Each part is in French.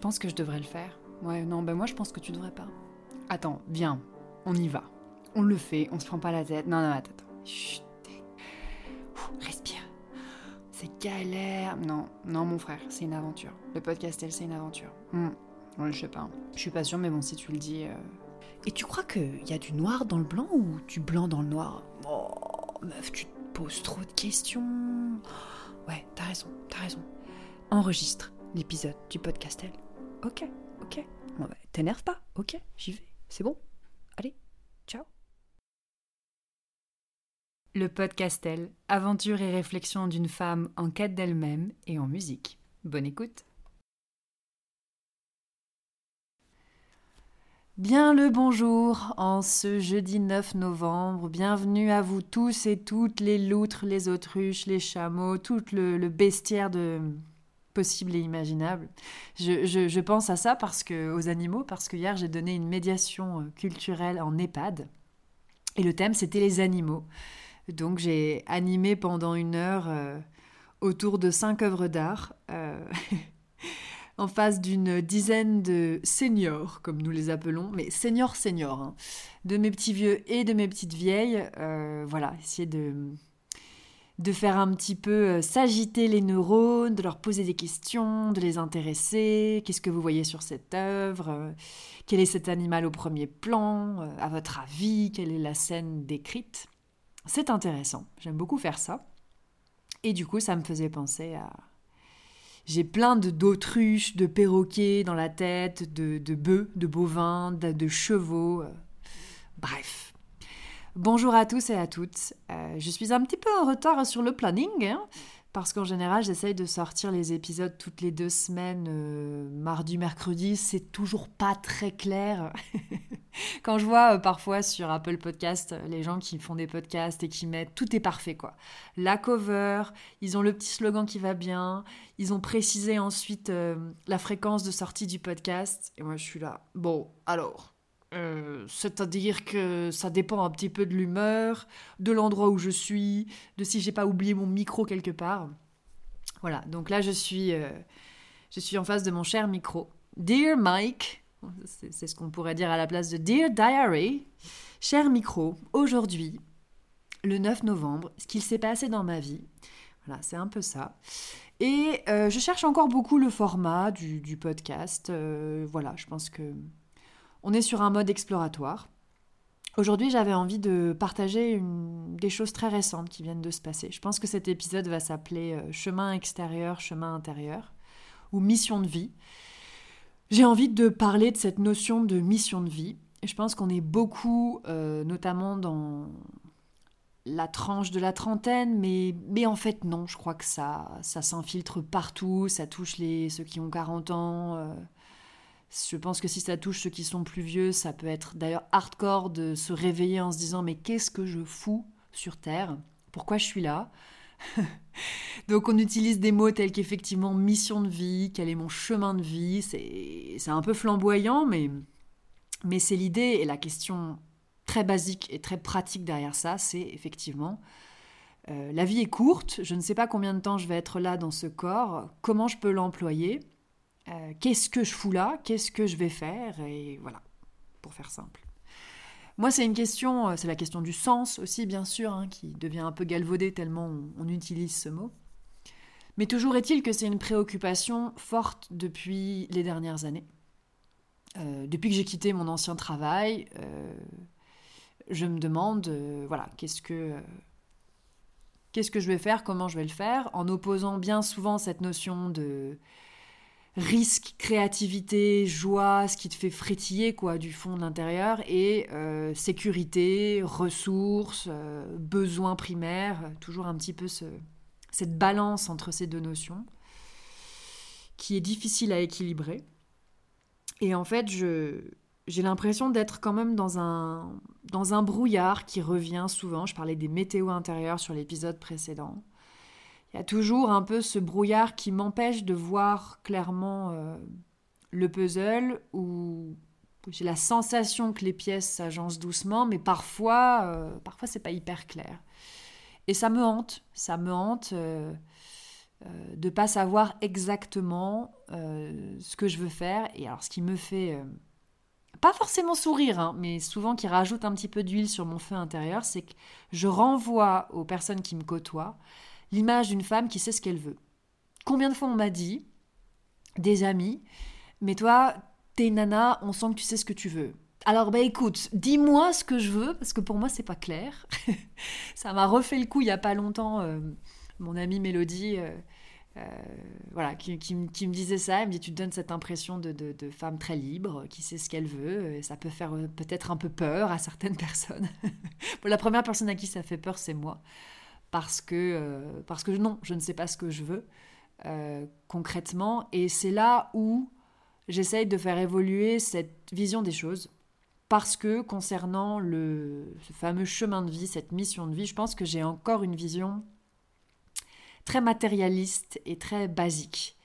pense que je devrais le faire. Ouais, non, ben moi je pense que tu devrais pas. Attends, viens, on y va. On le fait, on se prend pas la tête. Non, non, attends, attends. Chut. Respire. C'est galère. Non, non, mon frère, c'est une aventure. Le podcastel, c'est une aventure. Hmm. Ouais, je sais pas. Je suis pas sûre, mais bon, si tu le dis. euh, Et tu crois qu'il y a du noir dans le blanc ou du blanc dans le noir? Oh, meuf, tu te poses trop de questions. Ouais, t'as raison, t'as raison. Enregistre l'épisode du podcastel. Ok, ok. Bah, T'énerve pas, ok, j'y vais. C'est bon. Allez, ciao. Le podcastel, aventure et réflexion d'une femme en quête d'elle-même et en musique. Bonne écoute. Bien le bonjour en ce jeudi 9 novembre. Bienvenue à vous tous et toutes les loutres, les autruches, les chameaux, tout le bestiaire de possible et imaginable. Je, pense à ça parce que aux animaux parce que hier j'ai donné une médiation euh, culturelle en EHPAD et le thème c'était les animaux. Donc j'ai animé pendant une heure euh, autour de cinq œuvres d'art, euh, en face d'une dizaine de seniors, comme nous les appelons, mais seniors seniors, hein, de mes petits vieux et de mes petites vieilles. voilà, essayer de, de faire un petit peu euh, s'agiter les neurones, de leur poser des questions, de les intéresser. Qu'est-ce que vous voyez sur cette œuvre Euh, Quel est cet animal au premier plan Euh, À votre avis, quelle est la scène décrite? C'est intéressant, j'aime beaucoup faire ça. Et du coup, ça me faisait penser à... J'ai plein de d'autruches, de perroquets dans la tête, de, de bœufs, de bovins, de, de chevaux. Bref. Bonjour à tous et à toutes. Euh, je suis un petit peu en retard sur le planning, hein, parce qu'en général, j'essaye de sortir les épisodes toutes les deux semaines, euh, mardi, mercredi. C'est toujours pas très clair. Quand je vois euh, parfois sur Apple Podcast les gens qui font des podcasts et qui mettent tout est parfait quoi. La cover, ils ont le petit slogan qui va bien, ils ont précisé ensuite la fréquence de sortie du podcast et moi je suis là. Bon, alors euh, c'est-à-dire que ça dépend un petit peu de l'humeur, de l'endroit où je suis, de si j'ai pas oublié mon micro quelque part. Voilà, donc là je suis euh, je suis en face de mon cher micro. Dear Mike, c'est ce qu'on pourrait dire à la place de Dear Diary. Cher micro, aujourd'hui, le 9 novembre, ce qu'il s'est passé dans ma vie. Voilà, c'est un peu ça. Et euh, je cherche encore beaucoup le format du, du podcast. Voilà, je pense que on est sur un mode exploratoire. Aujourd'hui, j'avais envie de partager des choses très récentes qui viennent de se passer. Je pense que cet épisode va s'appeler euh, Chemin extérieur, chemin intérieur ou Mission de vie. J'ai envie de parler de cette notion de mission de vie. Je pense qu'on est beaucoup, euh, notamment dans la tranche de la trentaine, mais, mais en fait non, je crois que ça, ça s'infiltre partout, ça touche les, ceux qui ont 40 ans. euh, je pense que si ça touche ceux qui sont plus vieux, ça peut être d'ailleurs hardcore de se réveiller en se disant mais qu'est-ce que je fous sur Terre? Pourquoi je suis là? Donc on utilise des mots tels qu'effectivement mission de vie, quel est mon chemin de vie, c'est un peu flamboyant, mais, mais c'est l'idée et la question très basique et très pratique derrière ça, c'est effectivement euh, la vie est courte, je ne sais pas combien de temps je vais être là dans ce corps, comment je peux l'employer, euh, qu'est-ce que je fous là, qu'est-ce que je vais faire, et voilà, pour faire simple. Moi, c'est une question, euh, c'est la question du sens aussi, bien sûr, hein, qui devient un peu galvaudée tellement on, utilise ce mot. Mais toujours est-il que c'est une préoccupation forte depuis les dernières années. Euh, depuis que j'ai quitté mon ancien travail, je me demande, voilà, qu'est-ce que, qu'est-ce que je vais faire, comment je vais le faire, en opposant bien souvent cette notion de risque, créativité, joie, ce qui te fait frétiller quoi du fond de l'intérieur, et euh, sécurité, ressources, euh, besoins primaires, toujours un petit peu ce, cette balance entre ces deux notions qui est difficile à équilibrer. Et en fait, je, j'ai l'impression d'être quand même dans un, dans un brouillard qui revient souvent. Je parlais des météos intérieures sur l'épisode précédent. Il y a toujours un peu ce brouillard qui m'empêche de voir clairement euh, le puzzle où j'ai la sensation que les pièces s'agencent doucement, mais parfois, euh, parfois c'est pas hyper clair. Et ça me hante, ça me hante. euh, de pas savoir exactement ce que je veux faire. Et alors, ce qui me fait pas forcément sourire, hein, mais souvent qui rajoute un petit peu d'huile sur mon feu intérieur, c'est que je renvoie aux personnes qui me côtoient l'image d'une femme qui sait ce qu'elle veut. Combien de fois on m'a dit, des amis, mais toi, t'es nana, on sent que tu sais ce que tu veux. Alors bah écoute, dis-moi ce que je veux, parce que pour moi c'est pas clair. Ça m'a refait le coup il y a pas longtemps, euh, mon amie Mélodie, euh, euh, voilà, qui, me disait ça, elle me dit tu te donnes cette impression de, femme très libre, qui sait ce qu'elle veut, et ça peut faire peut-être un peu peur à certaines personnes. la première personne à qui ça fait peur, c'est moi. Parce que, parce que non, je ne sais pas ce que je veux concrètement, et c'est là où j'essaye de faire évoluer cette vision des choses parce que concernant le, ce fameux chemin de vie, cette mission de vie, je pense que j'ai encore une vision très matérialiste et très basique.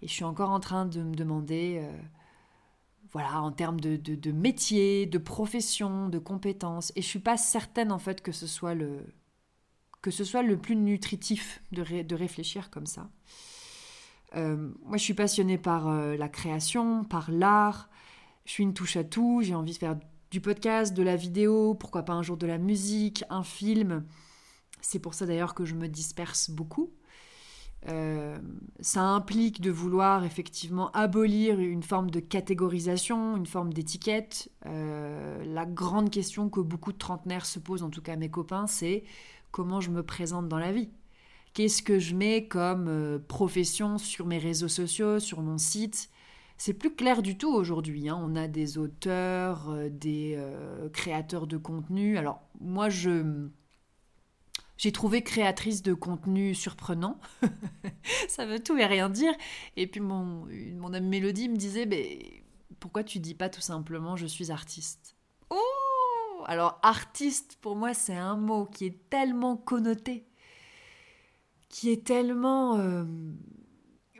Et je suis encore en train de me demander, euh, voilà, en termes de, de, métier, de profession, de compétences. Et je suis pas certaine en fait que ce soit le, que ce soit le plus nutritif de, de réfléchir comme ça. Euh, moi, je suis passionnée par euh, la création, par l'art. Je suis une touche à tout. J'ai envie de faire du podcast, de la vidéo, pourquoi pas un jour de la musique, un film. C'est pour ça d'ailleurs que je me disperse beaucoup. Euh, ça implique de vouloir effectivement abolir une forme de catégorisation, une forme d'étiquette. La grande question que beaucoup de trentenaires se posent, en tout cas mes copains, c'est comment je me présente dans la vie Qu'est-ce que je mets comme euh, profession sur mes réseaux sociaux, sur mon site? C'est plus clair du tout aujourd'hui. Hein. On a des auteurs, euh, des euh, créateurs de contenu. Alors moi, je j'ai trouvé créatrice de contenu surprenant. ça veut tout et rien dire. Et puis mon, mon amie Mélodie me disait, mais pourquoi tu dis pas tout simplement je suis artiste? Oh Alors artiste, pour moi, c'est un mot qui est tellement connoté, qui est tellement... Euh,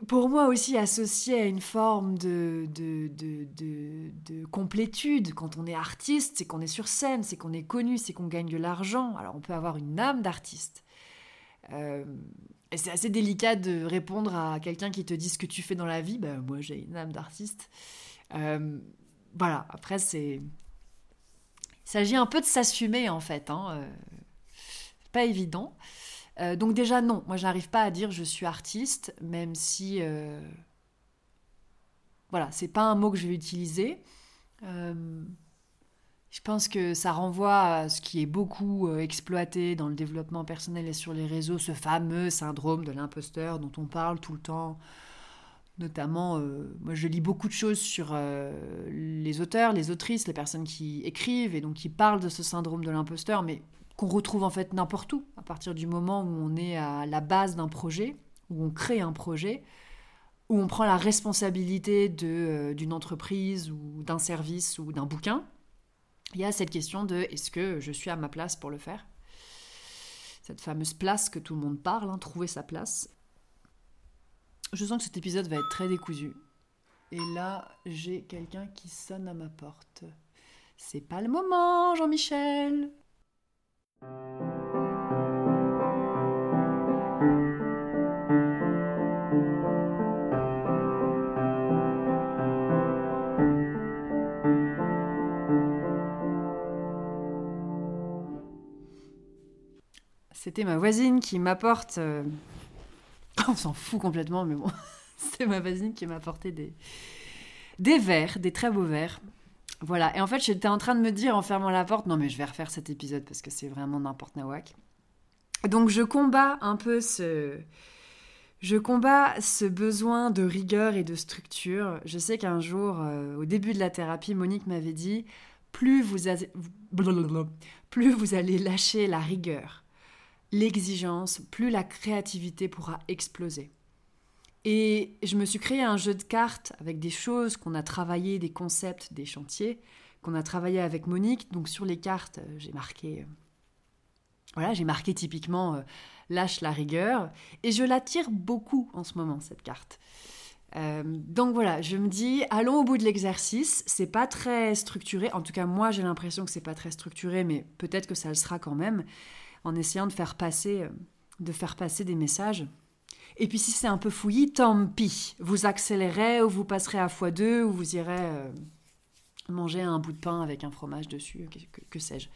pour moi aussi associé à une forme de, de, de, complétude. Quand on est artiste, c'est qu'on est sur scène, c'est qu'on est connu, c'est qu'on gagne de l'argent. Alors on peut avoir une âme d'artiste. Euh, et c'est assez délicat de répondre à quelqu'un qui te dit ce que tu fais dans la vie. Ben, moi j'ai une âme d'artiste. Euh, voilà, après c'est... Il s'agit un peu de s'assumer en fait. Hein. Euh, pas évident. Euh, donc déjà non, moi j'arrive pas à dire je suis artiste, même si euh, voilà, c'est pas un mot que je vais utiliser. Euh, je pense que ça renvoie à ce qui est beaucoup exploité dans le développement personnel et sur les réseaux, ce fameux syndrome de l'imposteur dont on parle tout le temps. Notamment, moi je lis beaucoup de choses sur les auteurs, les autrices, les personnes qui écrivent et donc qui parlent de ce syndrome de l'imposteur, mais qu'on retrouve en fait n'importe où, à partir du moment où on est à la base d'un projet, où on crée un projet, où on prend la responsabilité euh, d'une entreprise ou d'un service ou d'un bouquin, il y a cette question de est-ce que je suis à ma place pour le faire? Cette fameuse place que tout le monde parle, hein, trouver sa place. Je sens que cet épisode va être très décousu. Et là, j'ai quelqu'un qui sonne à ma porte. C'est pas le moment, Jean-Michel c'était ma voisine qui m'apporte. On s'en fout complètement, mais bon, c'est ma voisine qui m'a apporté des des verres, des très beaux verres. Voilà. Et en fait, j'étais en train de me dire en fermant la porte, non mais je vais refaire cet épisode parce que c'est vraiment n'importe nawak. Donc je combats un peu ce, je combats ce besoin de rigueur et de structure. Je sais qu'un jour, euh, au début de la thérapie, Monique m'avait dit plus vous, plus vous allez lâcher la rigueur, l'exigence, plus la créativité pourra exploser. Et je me suis créé un jeu de cartes avec des choses qu'on a travaillées, des concepts, des chantiers qu'on a travaillé avec Monique. Donc sur les cartes, euh, j'ai marqué, euh, voilà, j'ai marqué typiquement euh, lâche la rigueur, et je la tire beaucoup en ce moment cette carte. donc voilà, je me dis, allons au bout de l'exercice. C'est pas très structuré. En tout cas, moi, j'ai l'impression que c'est pas très structuré, mais peut-être que ça le sera quand même, en essayant de faire passer, de faire passer des messages. Et puis si c'est un peu fouillis, tant pis. Vous accélérez ou vous passerez à x2 ou vous irez euh, manger un bout de pain avec un fromage dessus, que, sais-je.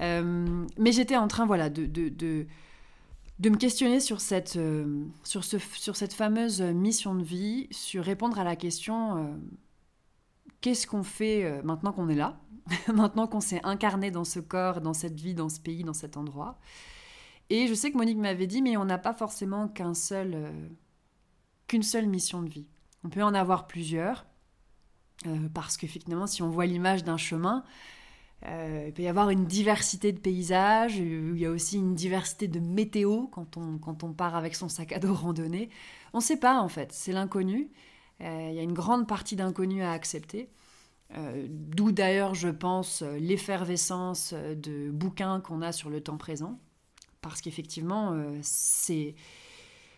Euh, mais j'étais en train voilà, de, de, de, me questionner sur cette, euh, sur, ce, sur cette fameuse mission de vie, sur répondre à la question qu'est-ce qu'on fait maintenant qu'on est là, maintenant qu'on s'est incarné dans ce corps, dans cette vie, dans ce pays, dans cet endroit et je sais que Monique m'avait dit, mais on n'a pas forcément qu'un seul, euh, qu'une seule mission de vie. On peut en avoir plusieurs, euh, parce qu'effectivement, si on voit l'image d'un chemin, euh, il peut y avoir une diversité de paysages, il y a aussi une diversité de météo quand on, quand on part avec son sac à dos randonnée. On ne sait pas en fait, c'est l'inconnu. il y a une grande partie d'inconnu à accepter. D'où d'ailleurs, je pense, l'effervescence de bouquins qu'on a sur le temps présent parce qu'effectivement, euh, c'est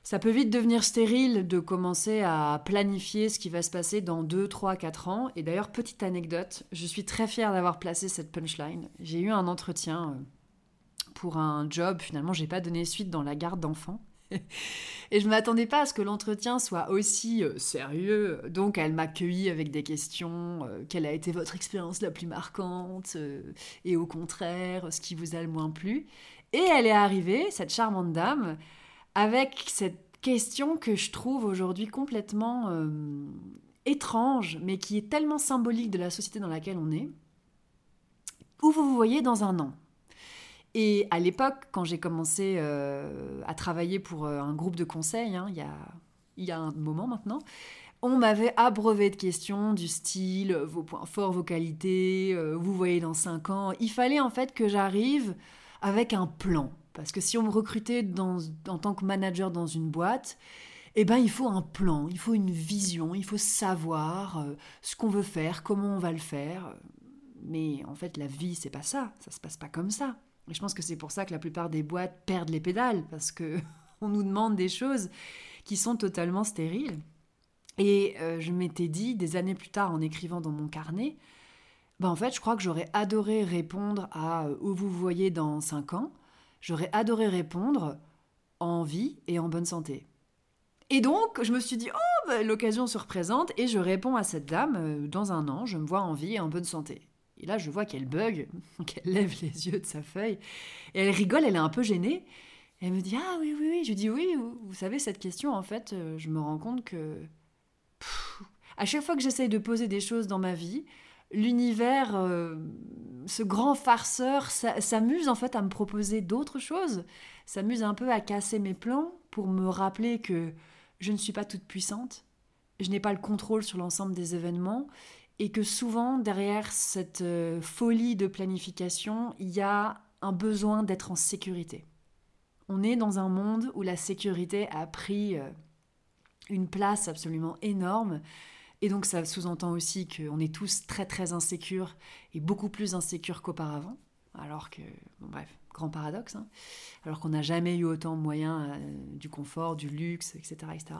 ça peut vite devenir stérile de commencer à planifier ce qui va se passer dans 2, 3, 4 ans. Et d'ailleurs, petite anecdote, je suis très fière d'avoir placé cette punchline. J'ai eu un entretien euh, pour un job, finalement, j'ai pas donné suite dans la garde d'enfants. Et je ne m'attendais pas à ce que l'entretien soit aussi euh, sérieux. Donc elle m'a accueilli avec des questions. quelle a été votre expérience la plus marquante Et au contraire, ce qui vous a le moins plu? Et elle est arrivée, cette charmante dame, avec cette question que je trouve aujourd'hui complètement euh, étrange, mais qui est tellement symbolique de la société dans laquelle on est. Où vous vous voyez dans un an? Et à l'époque, quand j'ai commencé euh, à travailler pour euh, un groupe de conseil, hein, il, y a, y a un moment maintenant, on m'avait abreuvé de questions du style vos points forts, vos qualités, vous voyez dans cinq ans. Il fallait en fait que j'arrive avec un plan. Parce que si on me recrutait en tant que manager dans une boîte, eh ben, il faut un plan, il faut une vision, il faut savoir euh, ce qu'on veut faire, comment on va le faire. Mais en fait, la vie, c'est pas ça. Ça se passe pas comme ça. Et je pense que c'est pour ça que la plupart des boîtes perdent les pédales, parce que on nous demande des choses qui sont totalement stériles. Et euh, je m'étais dit, des années plus tard, en écrivant dans mon carnet, bah, en fait, je crois que j'aurais adoré répondre à euh, où vous voyez dans 5 ans. J'aurais adoré répondre en vie et en bonne santé. Et donc, je me suis dit, oh, bah, l'occasion se représente et je réponds à cette dame, euh, dans un an, je me vois en vie et en bonne santé. Et là, je vois qu'elle bug, qu'elle lève les yeux de sa feuille, et elle rigole, elle est un peu gênée. elle me dit, ah oui, oui, oui. Je dis, oui, vous savez, cette question, en fait, euh, je me rends compte que... à chaque fois que j'essaye de poser des choses dans ma vie, l'univers, euh, ce grand farceur, s'amuse en fait à me proposer d'autres choses, s'amuse un peu à casser mes plans pour me rappeler que je ne suis pas toute puissante, je n'ai pas le contrôle sur l'ensemble des événements et que souvent derrière cette euh, folie de planification, il y a un besoin d'être en sécurité. On est dans un monde où la sécurité a pris euh, une place absolument énorme et donc ça sous-entend aussi qu'on est tous très très insécures et beaucoup plus insécures qu'auparavant. Alors que, bon, bref, grand paradoxe, hein. alors qu'on n'a jamais eu autant de moyens euh, du confort, du luxe, etc. etc.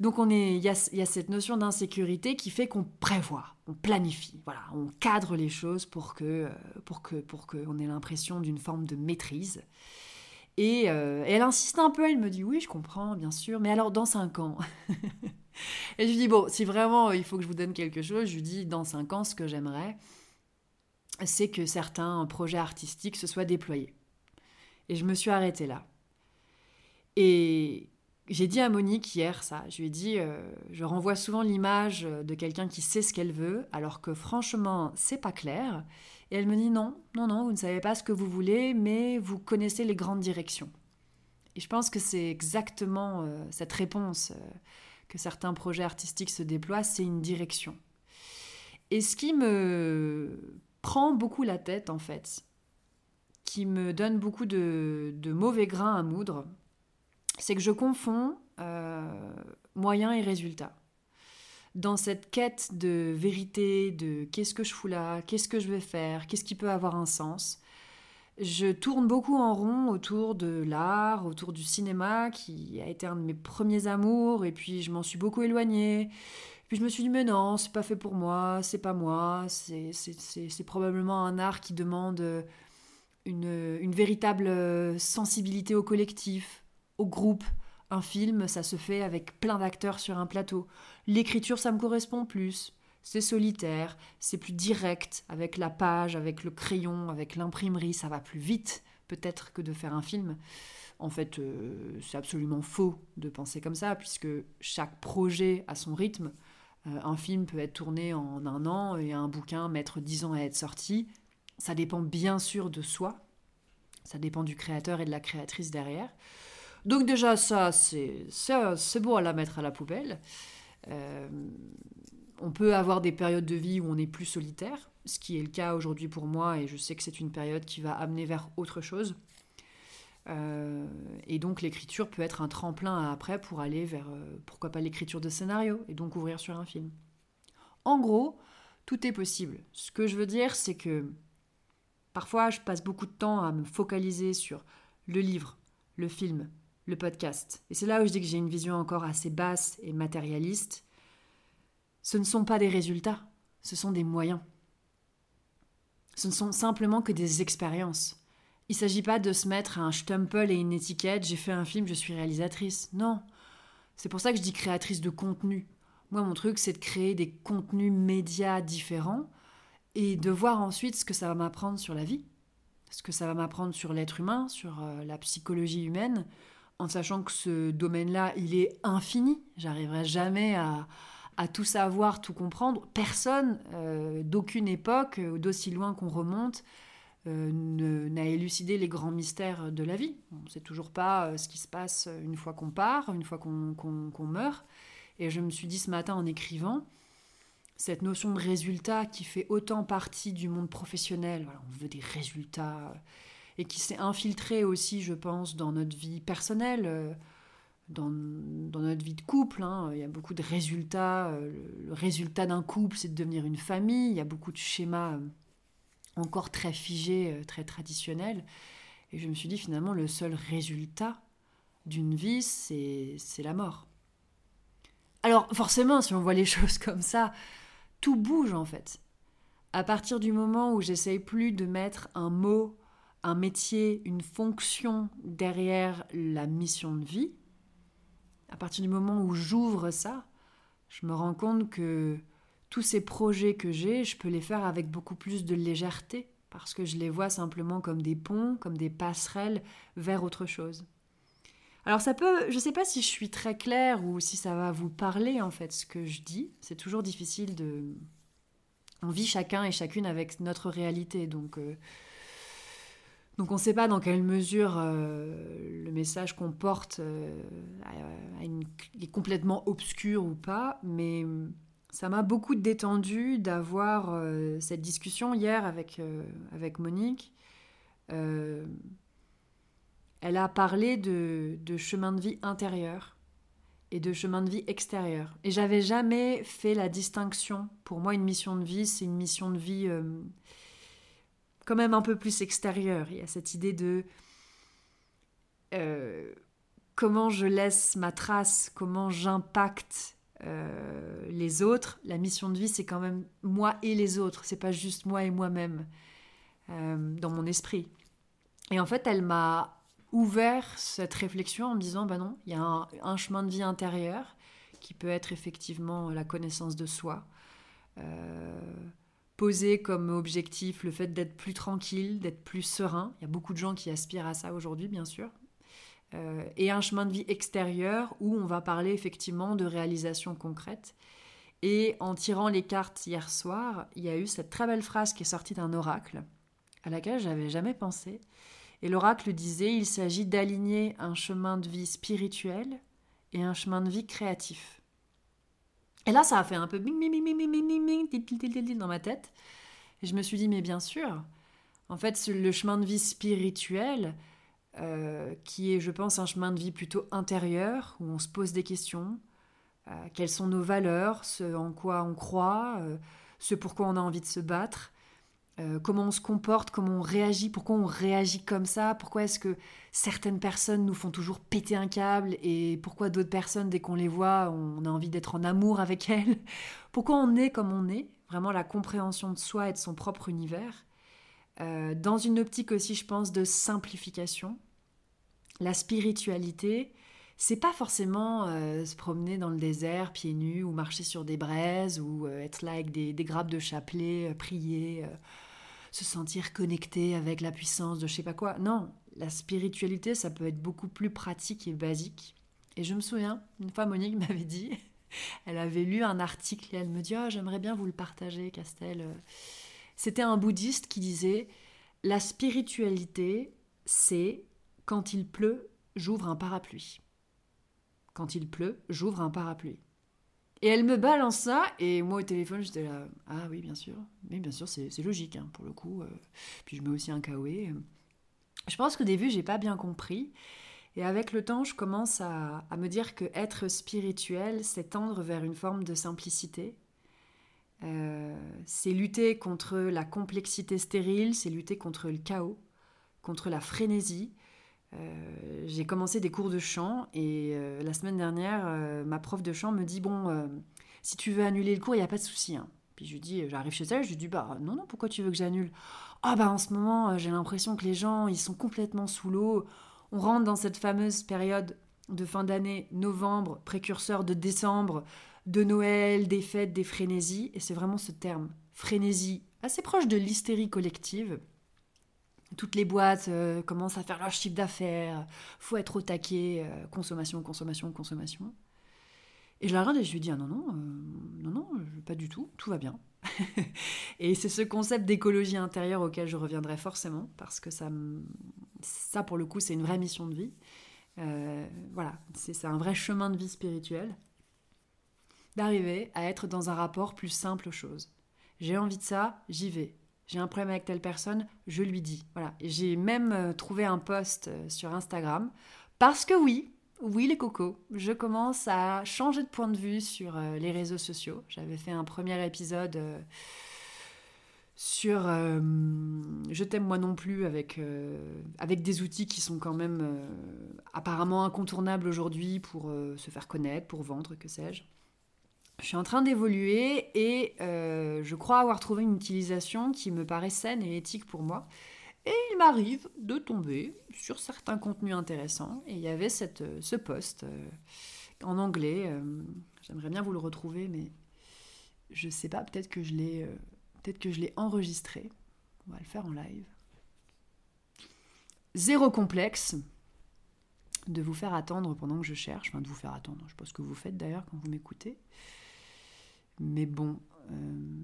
Donc il y, a, y a cette notion d'insécurité qui fait qu'on prévoit, on planifie, voilà, on cadre les choses pour que euh, pour que pour qu'on ait l'impression d'une forme de maîtrise. Et, euh, elle insiste un peu, elle me dit oui, je comprends, bien sûr, mais alors dans cinq ans Et je lui dis, bon, si vraiment il faut que je vous donne quelque chose, je lui dis, dans 5 ans, ce que j'aimerais, c'est que certains projets artistiques se soient déployés. Et je me suis arrêtée là. Et j'ai dit à Monique hier ça. Je lui ai dit, euh, je renvoie souvent l'image de quelqu'un qui sait ce qu'elle veut, alors que franchement, c'est pas clair. Et elle me dit, non, non, non, vous ne savez pas ce que vous voulez, mais vous connaissez les grandes directions. Et je pense que c'est exactement euh, cette réponse. Euh, que certains projets artistiques se déploient, c'est une direction. Et ce qui me prend beaucoup la tête, en fait, qui me donne beaucoup de, mauvais grains à moudre, c'est que je confonds euh, moyens et résultats. Dans cette quête de vérité, de qu'est-ce que je fous là, qu'est-ce que je vais faire, qu'est-ce qui peut avoir un sens, je tourne beaucoup en rond autour de l'art, autour du cinéma, qui a été un de mes premiers amours, et puis je m'en suis beaucoup éloignée. Puis je me suis dit, mais non, c'est pas fait pour moi, c'est pas moi, c'est probablement un art qui demande une, une, véritable sensibilité au collectif, au groupe, Un film, ça se fait avec plein d'acteurs sur un plateau. L'écriture, ça me correspond plus. C'est solitaire, c'est plus direct, avec la page, avec le crayon, avec l'imprimerie, ça va plus vite peut-être que de faire un film. En fait, euh, c'est absolument faux de penser comme ça, puisque chaque projet a son rythme. Euh, un film peut être tourné en un an et un bouquin mettre dix ans à être sorti. Ça dépend bien sûr de soi, ça dépend du créateur et de la créatrice derrière. Donc déjà ça, c'est beau à la mettre à la poubelle. Euh, on peut avoir des périodes de vie où on est plus solitaire, ce qui est le cas aujourd'hui pour moi, et je sais que c'est une période qui va amener vers autre chose. Euh, et donc l'écriture peut être un tremplin après pour aller vers, euh, pourquoi pas l'écriture de scénario, et donc ouvrir sur un film. En gros, tout est possible. Ce que je veux dire, c'est que parfois je passe beaucoup de temps à me focaliser sur le livre, le film, le podcast. Et c'est là où je dis que j'ai une vision encore assez basse et matérialiste. Ce ne sont pas des résultats, ce sont des moyens. Ce ne sont simplement que des expériences. Il ne s'agit pas de se mettre un stempel et une étiquette, j'ai fait un film, je suis réalisatrice. Non. C'est pour ça que je dis créatrice de contenu. Moi, mon truc, c'est de créer des contenus médias différents et de voir ensuite ce que ça va m'apprendre sur la vie, ce que ça va m'apprendre sur l'être humain, sur euh, la psychologie humaine, en sachant que ce domaine-là, il est infini. J'arriverai jamais à, tout savoir, tout comprendre. Personne euh, d'aucune époque, euh, d'aussi loin qu'on remonte, euh, n'a élucidé les grands mystères de la vie. On ne sait toujours pas ce qui se passe une fois qu'on part, une fois qu'on meurt. Et je me suis dit ce matin en écrivant, cette notion de résultat qui fait autant partie du monde professionnel, on veut des résultats, et qui s'est infiltré aussi, je pense, dans notre vie personnelle dans, notre vie de couple. Hein. Il y a beaucoup de résultats. Euh, le résultat d'un couple, c'est de devenir une famille. Il y a beaucoup de schémas euh, encore très figés, euh, très traditionnels. Et je me suis dit, finalement, le seul résultat d'une vie, c'est la mort. Alors, forcément, si on voit les choses comme ça, tout bouge en fait. À partir du moment où j'essaye plus de mettre un mot, un métier, une fonction derrière la mission de vie, à partir du moment où j'ouvre ça, je me rends compte que tous ces projets que j'ai, je peux les faire avec beaucoup plus de légèreté, parce que je les vois simplement comme des ponts, comme des passerelles vers autre chose. Alors ça peut, je ne sais pas si je suis très claire ou si ça va vous parler en fait ce que je dis. C'est toujours difficile de, on vit chacun et chacune avec notre réalité, donc euh, donc on ne sait pas dans quelle mesure euh, le message qu'on porte euh, est complètement obscur ou pas, mais ça m'a beaucoup détendu d'avoir euh, cette discussion hier avec, avec Monique. elle a parlé de, de, chemin de vie intérieur et de chemin de vie extérieur. Et j'avais jamais fait la distinction. Pour moi, une mission de vie, c'est une mission de vie quand même un peu plus extérieur. Il y a cette idée de euh, comment je laisse ma trace, comment j'impacte euh, les autres. La mission de vie, c'est quand même moi et les autres. C'est pas juste moi et moi-même euh, dans mon esprit. Et en fait, elle m'a ouvert cette réflexion en me disant, bah non, il y a un, un, chemin de vie intérieur qui peut être effectivement la connaissance de soi poser comme objectif le fait d'être plus tranquille, d'être plus serein. Il y a beaucoup de gens qui aspirent à ça aujourd'hui, bien sûr. Euh, et un chemin de vie extérieur où on va parler effectivement de réalisation concrète. Et en tirant les cartes hier soir, il y a eu cette très belle phrase qui est sortie d'un oracle, à laquelle j'avais jamais pensé. Et l'oracle disait il s'agit d'aligner un chemin de vie spirituel et un chemin de vie créatif. Et là, ça a fait un peu bing, bing, bing, bing, bing, bing, dans ma tête. Et je me suis dit, mais bien sûr, en fait, le chemin de vie spirituel, euh, qui est, je pense, un chemin de vie plutôt intérieur, où on se pose des questions. Euh, quelles sont nos valeurs, ce en quoi on croit, euh, ce pourquoi on a envie de se battre. Euh, comment on se comporte, comment on réagit, pourquoi on réagit comme ça, pourquoi est-ce que certaines personnes nous font toujours péter un câble et pourquoi d'autres personnes, dès qu'on les voit, on a envie d'être en amour avec elles, pourquoi on est comme on est, vraiment la compréhension de soi et de son propre univers, euh, dans une optique aussi, je pense, de simplification. La spiritualité, c'est pas forcément euh, se promener dans le désert pieds nus ou marcher sur des braises ou être là avec des, grappes de chapelet, prier, se sentir connecté avec la puissance de je sais pas quoi. Non, la spiritualité, ça peut être beaucoup plus pratique et basique. Et je me souviens, une fois Monique m'avait dit, elle avait lu un article et elle me dit oh, j'aimerais bien vous le partager, Castel. C'était un bouddhiste qui disait La spiritualité, c'est quand il pleut, j'ouvre un parapluie. Quand il pleut, j'ouvre un parapluie. Et elle me balance ça, et moi au téléphone, j'étais là, ah oui, bien sûr, mais bien sûr, c'est logique, hein, pour le coup. Euh. Puis je mets aussi un kawaii. Je pense qu'au début, j'ai pas bien compris. Et avec le temps, je commence à, me dire que être spirituel, c'est tendre vers une forme de simplicité. Euh, c'est lutter contre la complexité stérile, c'est lutter contre le chaos, contre la frénésie, euh, j'ai commencé des cours de chant et euh, la semaine dernière, euh, ma prof de chant me dit Bon, si tu veux annuler le cours, il n'y a pas de souci. Hein. Puis je lui dis J'arrive chez elle, je lui dis Bah non, non, pourquoi tu veux que j'annule? Ah, bah en ce moment, j'ai l'impression que les gens, ils sont complètement sous l'eau. On rentre dans cette fameuse période de fin d'année, novembre, précurseur de décembre, de Noël, des fêtes, des frénésies. Et c'est vraiment ce terme, frénésie, assez proche de l'hystérie collective toutes les boîtes euh, commencent à faire leur chiffre d'affaires, faut être au taquet, euh, consommation, consommation, consommation. Et je la regarde et je lui dis ah non non euh, non non pas du tout, tout va bien. et c'est ce concept d'écologie intérieure auquel je reviendrai forcément parce que ça ça pour le coup c'est une vraie mission de vie. voilà, c'est un vrai chemin de vie spirituel d'arriver à être dans un rapport plus simple aux choses. J'ai envie de ça, j'y vais j'ai un problème avec telle personne, je lui dis. Voilà. J'ai même euh, trouvé un post euh, sur Instagram parce que oui, oui les cocos, je commence à changer de point de vue sur euh, les réseaux sociaux. J'avais fait un premier épisode sur Je t'aime moi non plus avec, avec des outils qui sont quand même apparemment incontournables aujourd'hui pour se faire connaître, pour vendre, que sais-je. Je suis en train d'évoluer et euh, je crois avoir trouvé une utilisation qui me paraît saine et éthique pour moi. Et il m'arrive de tomber sur certains contenus intéressants. Et il y avait euh, ce post euh, en anglais. J'aimerais bien vous le retrouver, mais je ne sais pas. Peut-être que je l'ai, l'ai enregistré. On va le faire en live. Zéro complexe de vous faire attendre pendant que je cherche, enfin de vous faire attendre. Je ce que vous faites d'ailleurs quand vous m'écoutez. Mais bon. Euh,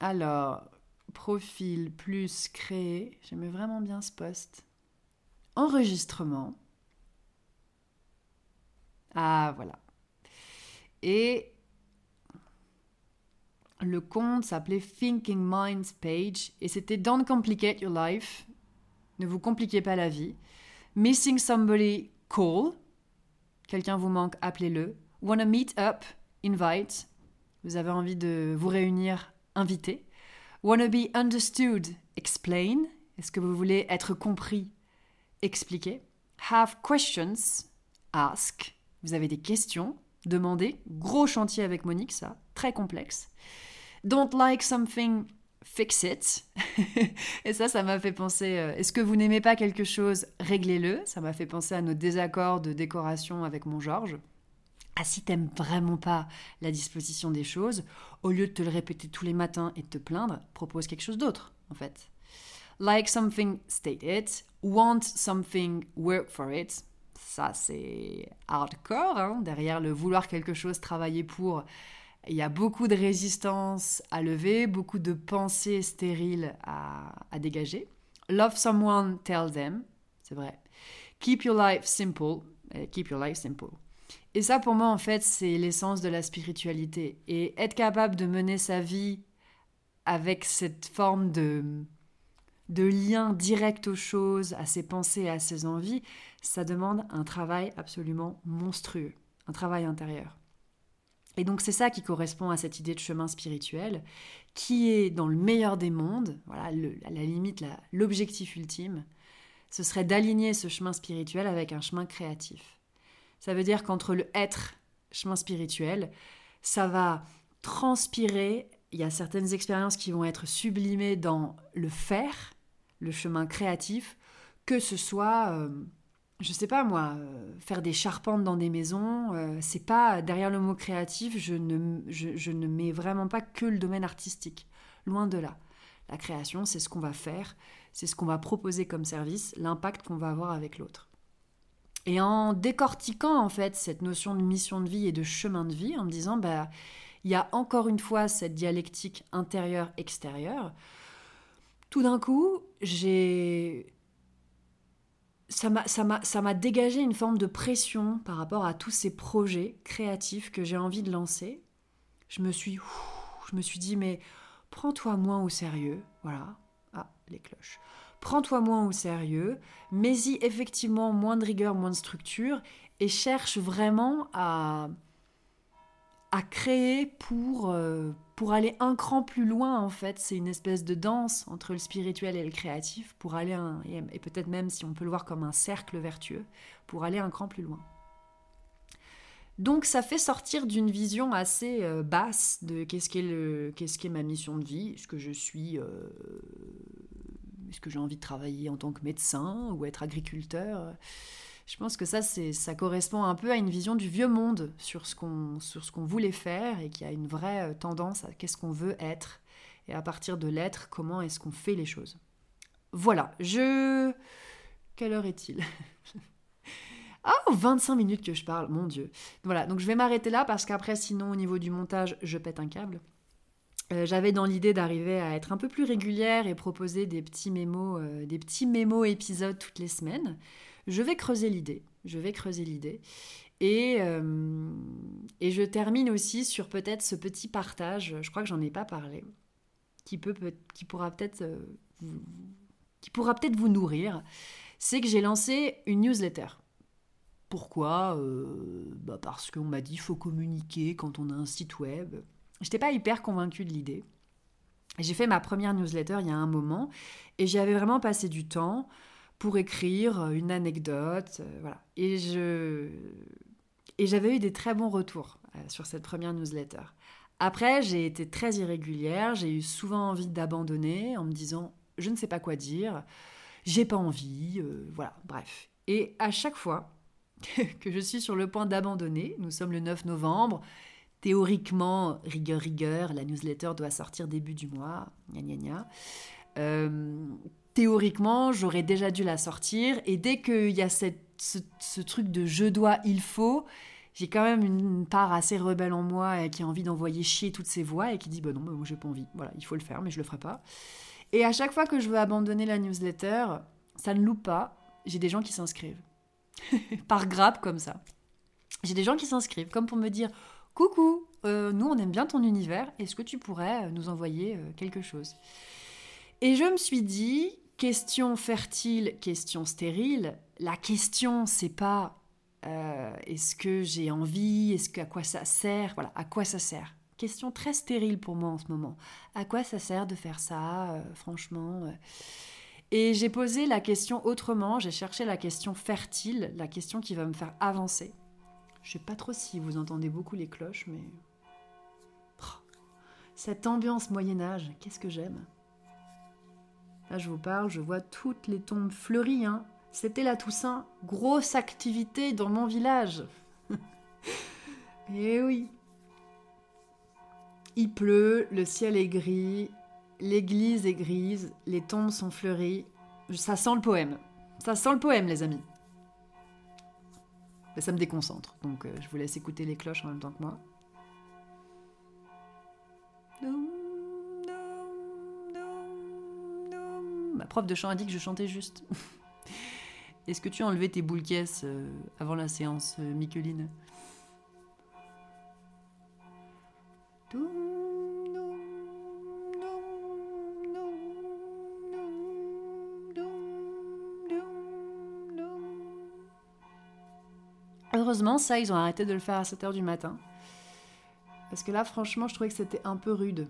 alors, profil plus créé. J'aimais vraiment bien ce poste. Enregistrement. Ah, voilà. Et le compte s'appelait Thinking Minds Page et c'était Don't Complicate Your Life. Ne vous compliquez pas la vie. Missing somebody, call. Quelqu'un vous manque, appelez-le. Wanna meet up, invite. Vous avez envie de vous réunir, invité. Wanna be understood, explain. Est-ce que vous voulez être compris, expliquer. Have questions, ask. Vous avez des questions, demandez. Gros chantier avec Monique, ça, très complexe. Don't like something, fix it. Et ça, ça m'a fait penser, euh, est-ce que vous n'aimez pas quelque chose, réglez-le? Ça m'a fait penser à nos désaccords de décoration avec mon Georges. Ah, si t'aimes vraiment pas la disposition des choses, au lieu de te le répéter tous les matins et de te plaindre, propose quelque chose d'autre, en fait. Like something, state it. Want something, work for it. Ça, c'est hardcore. Hein. Derrière le vouloir quelque chose, travailler pour, il y a beaucoup de résistance à lever, beaucoup de pensées stériles à, à dégager. Love someone, tell them. C'est vrai. Keep your life simple. Eh, keep your life simple. Et ça, pour moi, en fait, c'est l'essence de la spiritualité. Et être capable de mener sa vie avec cette forme de, lien direct aux choses, à ses pensées, à ses envies, ça demande un travail absolument monstrueux, un travail intérieur. Et donc c'est ça qui correspond à cette idée de chemin spirituel, qui est dans le meilleur des mondes, voilà, la limite, l'objectif ultime, ce serait d'aligner ce chemin spirituel avec un chemin créatif. Ça veut dire qu'entre le être, chemin spirituel, ça va transpirer. Il y a certaines expériences qui vont être sublimées dans le faire, le chemin créatif, que ce soit euh, je sais pas moi, faire des charpentes dans des maisons, c'est pas derrière le mot créatif, je ne, je ne mets vraiment pas que le domaine artistique. Loin de là. La création, c'est ce qu'on va faire, c'est ce qu'on va proposer comme service, l'impact qu'on va avoir avec l'autre. Et en décortiquant en fait cette notion de mission de vie et de chemin de vie, en me disant bah il y a encore une fois cette dialectique intérieure-extérieure, tout d'un coup j'ai ça m'a dégagé une forme de pression par rapport à tous ces projets créatifs que j'ai envie de lancer. Je me suis, je me suis dit mais prends-toi moins au sérieux, voilà. Ah, les cloches. Prends-toi moins au sérieux, mets-y effectivement moins de rigueur, moins de structure, et cherche vraiment à, à créer pour, euh, pour aller un cran plus loin, en fait. C'est une espèce de danse entre le spirituel et le créatif, pour aller, un, et peut-être même si on peut le voir comme un cercle vertueux, pour aller un cran plus loin. Donc ça fait sortir d'une vision assez euh, basse de qu'est-ce qu'est ma mission de vie, est-ce que je suis euh, est-ce que j'ai envie de travailler en tant que médecin ou être agriculteur? Je pense que ça ça correspond un peu à une vision du vieux monde sur ce qu'on voulait faire et qui a une vraie euh, tendance à qu'est-ce qu'on veut être et à partir de l'être, comment est-ce qu'on fait les choses. Voilà, je quelle heure est-il? Ah, 25 minutes que je parle, mon Dieu. Voilà, donc je vais m'arrêter là parce qu'après, sinon, au niveau du montage, je pète un câble. Euh, j'avais dans l'idée d'arriver à être un peu plus régulière et proposer des petits mémos, euh, des petits mémos épisodes toutes les semaines. Je vais creuser l'idée. Je vais creuser l'idée. Et, euh, et je termine aussi sur peut-être ce petit partage, je crois que j'en ai pas parlé, qui, peut, qui pourra peut-être qui pourra peut-être vous nourrir. C'est que j'ai lancé une newsletter. Pourquoi? Bah Parce qu'on m'a dit faut communiquer quand on a un site web. J'étais pas hyper convaincue de l'idée. J'ai fait ma première newsletter il y a un moment et j'y avais vraiment passé du temps pour écrire une anecdote, euh, voilà. Et je et j'avais eu des très bons retours euh, sur cette première newsletter. Après, j'ai été très irrégulière, j'ai eu souvent envie d'abandonner en me disant je ne sais pas quoi dire, j'ai pas envie, voilà, bref. Et à chaque fois, que je suis sur le point d'abandonner. Nous sommes le 9 novembre. Théoriquement, rigueur, rigueur, la newsletter doit sortir début du mois. Gna, gna, gna. Euh, théoriquement, j'aurais déjà dû la sortir. Et dès qu'il y a ce, truc de je dois, il faut, j'ai quand même une part assez rebelle en moi et qui a envie d'envoyer chier toutes ces voix et qui dit bah non, bah moi j'ai pas envie. Voilà, il faut le faire, mais je le ferai pas. Et à chaque fois que je veux abandonner la newsletter, ça ne loupe pas. J'ai des gens qui s'inscrivent. par grappe comme ça. J'ai des gens qui s'inscrivent comme pour me dire Coucou, euh, nous on aime bien ton univers, est-ce que tu pourrais euh, nous envoyer euh, quelque chose? Et je me suis dit question fertile, question stérile. La question c'est pas est-ce que j'ai envie, est-ce que à quoi ça sert, voilà, à quoi ça sert? Question très stérile pour moi en ce moment. À quoi ça sert de faire ça, franchement et j'ai posé la question autrement, j'ai cherché la question fertile, la question qui va me faire avancer. Je sais pas trop si vous entendez beaucoup les cloches, mais... Cette ambiance Moyen Âge, qu'est-ce que j'aime. Là, je vous parle, je vois toutes les tombes fleuries. Hein. C'était la Toussaint, grosse activité dans mon village. Eh oui. Il pleut, le ciel est gris, L'église est grise, les tombes sont fleuries. Ça sent le poème. Ça sent le poème, les amis. Ça me déconcentre, donc euh, je vous laisse écouter les cloches en même temps que moi. Ma prof de chant a dit que je chantais juste. Est-ce que tu as enlevé tes boules caisses euh, avant la séance, euh, Micheline? Heureusement, ça, ils ont arrêté de le faire à 7h du matin. Parce que là, franchement, je trouvais que c'était un peu rude.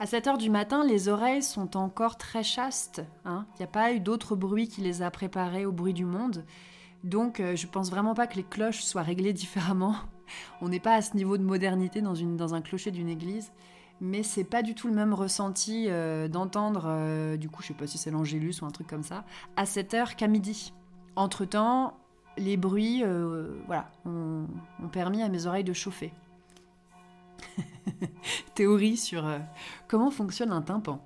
À 7h du matin, les oreilles sont encore très chastes. Hein. Il n'y a pas eu d'autre bruit qui les a préparées au bruit du monde. Donc, euh, je pense vraiment pas que les cloches soient réglées différemment. On n'est pas à ce niveau de modernité dans, une, dans un clocher d'une église. Mais c'est pas du tout le même ressenti euh, d'entendre, euh, du coup, je sais pas si c'est l'Angélus ou un truc comme ça, à 7h qu'à midi. entre-temps, les bruits euh, voilà, ont, permis à mes oreilles de chauffer. Théorie sur euh, comment fonctionne un tympan.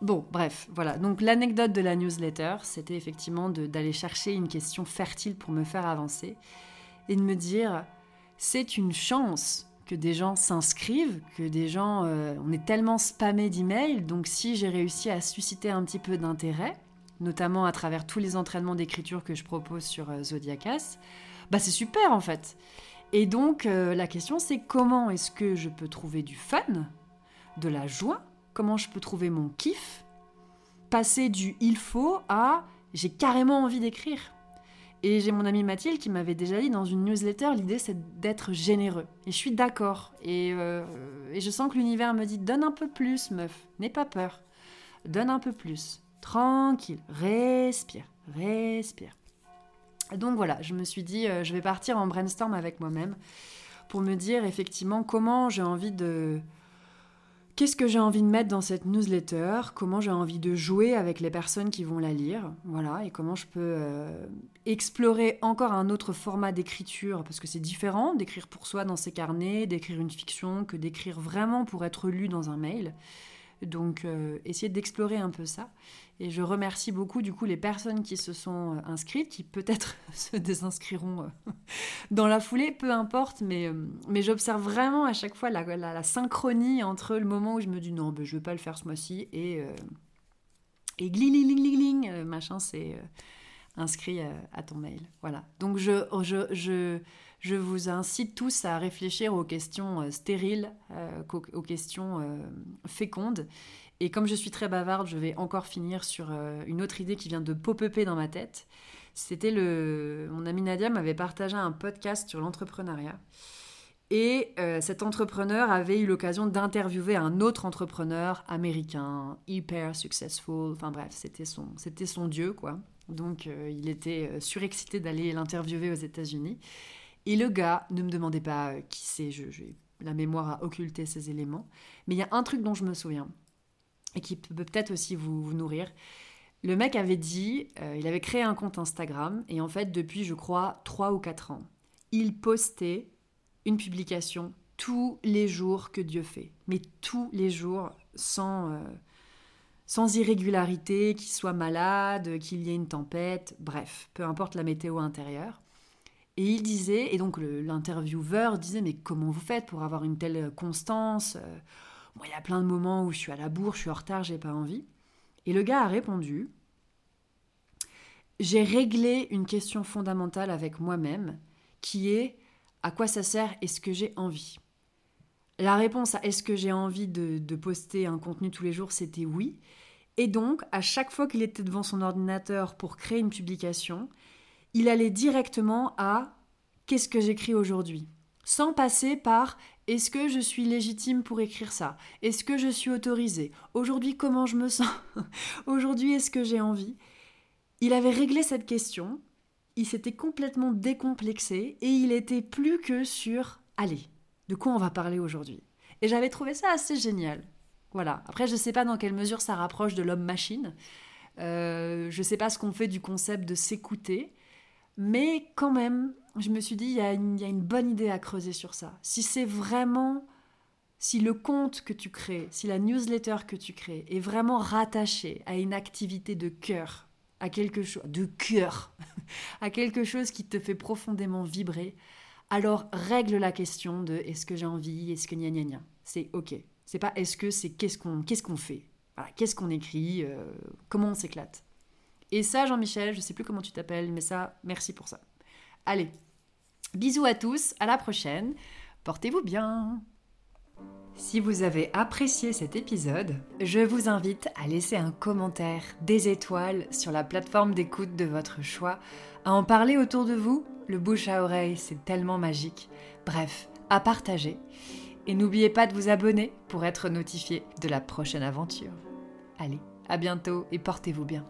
Bon, bref, voilà. Donc l'anecdote de la newsletter, c'était effectivement d'aller chercher une question fertile pour me faire avancer et de me dire, c'est une chance que des gens s'inscrivent, que des gens... Euh, on est tellement spammé d'emails, donc si j'ai réussi à susciter un petit peu d'intérêt, notamment à travers tous les entraînements d'écriture que je propose sur euh, Zodiacas, bah c'est super en fait. Et donc euh, la question c'est comment est-ce que je peux trouver du fun, de la joie, comment je peux trouver mon kiff, passer du il faut à j'ai carrément envie d'écrire. Et j'ai mon amie Mathilde qui m'avait déjà dit dans une newsletter, l'idée c'est d'être généreux. Et je suis d'accord. Et, euh, et, je sens que l'univers me dit, donne un peu plus, meuf, n'aie pas peur. Donne un peu plus. Tranquille, respire, respire. Donc voilà, je me suis dit, euh, je vais partir en brainstorm avec moi-même pour me dire effectivement comment j'ai envie de... Qu'est-ce que j'ai envie de mettre dans cette newsletter Comment j'ai envie de jouer avec les personnes qui vont la lire Voilà, et comment je peux euh, explorer encore un autre format d'écriture, parce que c'est différent d'écrire pour soi dans ses carnets, d'écrire une fiction, que d'écrire vraiment pour être lu dans un mail. Donc, euh, essayer d'explorer un peu ça. Et je remercie beaucoup du coup les personnes qui se sont euh, inscrites, qui peut-être se désinscriront euh, dans la foulée, peu importe, mais, euh, mais j'observe vraiment à chaque fois la, synchronie entre le moment où je me dis non, ben, je ne vais pas le faire ce mois-ci et, et gling, machin, c'est inscrit à, ton mail. Voilà. Donc je, je, je, je, vous incite tous à réfléchir aux questions stériles, aux questions fécondes et comme je suis très bavarde, je vais encore finir sur euh, une autre idée qui vient de pop-upper dans ma tête. C'était le. Mon ami Nadia m'avait partagé un podcast sur l'entrepreneuriat. Et euh, cet entrepreneur avait eu l'occasion d'interviewer un autre entrepreneur américain, hyper successful. Enfin bref, c'était son, c'était son dieu, quoi. Donc euh, il était surexcité d'aller l'interviewer aux États-Unis. Et le gars, ne me demandez pas qui c'est, j'ai la mémoire a occulté ces éléments. Mais il y a un truc dont je me souviens et qui peut peut-être aussi vous, nourrir. Le mec avait dit, euh, il avait créé un compte Instagram et en fait depuis je crois 3 ou 4 ans, il postait une publication tous les jours que Dieu fait, mais tous les jours sans, euh, sans irrégularité, qu'il soit malade, qu'il y ait une tempête, bref, peu importe la météo intérieure. Et il disait, et donc l'intervieweur disait, mais comment vous faites pour avoir une telle constance il y a plein de moments où je suis à la bourre, je suis en retard, j'ai pas envie. Et le gars a répondu J'ai réglé une question fondamentale avec moi-même qui est à quoi ça sert Est-ce que j'ai envie? La réponse à est-ce que j'ai envie de poster un contenu tous les jours, c'était oui. Et donc, à chaque fois qu'il était devant son ordinateur pour créer une publication, il allait directement à qu'est-ce que j'écris aujourd'hui sans passer par est-ce que je suis légitime pour écrire ça Est-ce que je suis autorisée Aujourd'hui, comment je me sens Aujourd'hui, est-ce que j'ai envie Il avait réglé cette question, il s'était complètement décomplexé et il était plus que sur allez, de quoi on va parler aujourd'hui Et j'avais trouvé ça assez génial. Voilà. Après, je ne sais pas dans quelle mesure ça rapproche de l'homme-machine. Euh, je ne sais pas ce qu'on fait du concept de s'écouter. Mais quand même, je me suis dit, il y, a une, bonne idée à creuser sur ça. Si c'est vraiment, si le compte que tu crées, si la newsletter que tu crées est vraiment rattachée à une activité de cœur, à quelque chose, de cœur, à quelque chose qui te fait profondément vibrer, alors règle la question de est-ce que j'ai envie, est-ce que gna gna gna. C'est ok. C'est pas est-ce que, c'est qu'est-ce qu'on qu'est-ce fait. qu'est-ce qu'on écrit, euh, comment on s'éclate. Et ça, Jean-Michel, je sais plus comment tu t'appelles, mais ça, merci pour ça. Allez, bisous à tous, à la prochaine, portez-vous bien. Si vous avez apprécié cet épisode, je vous invite à laisser un commentaire, des étoiles sur la plateforme d'écoute de votre choix, à en parler autour de vous, le bouche à oreille, c'est tellement magique. Bref, à partager. Et n'oubliez pas de vous abonner pour être notifié de la prochaine aventure. Allez, à bientôt et portez-vous bien.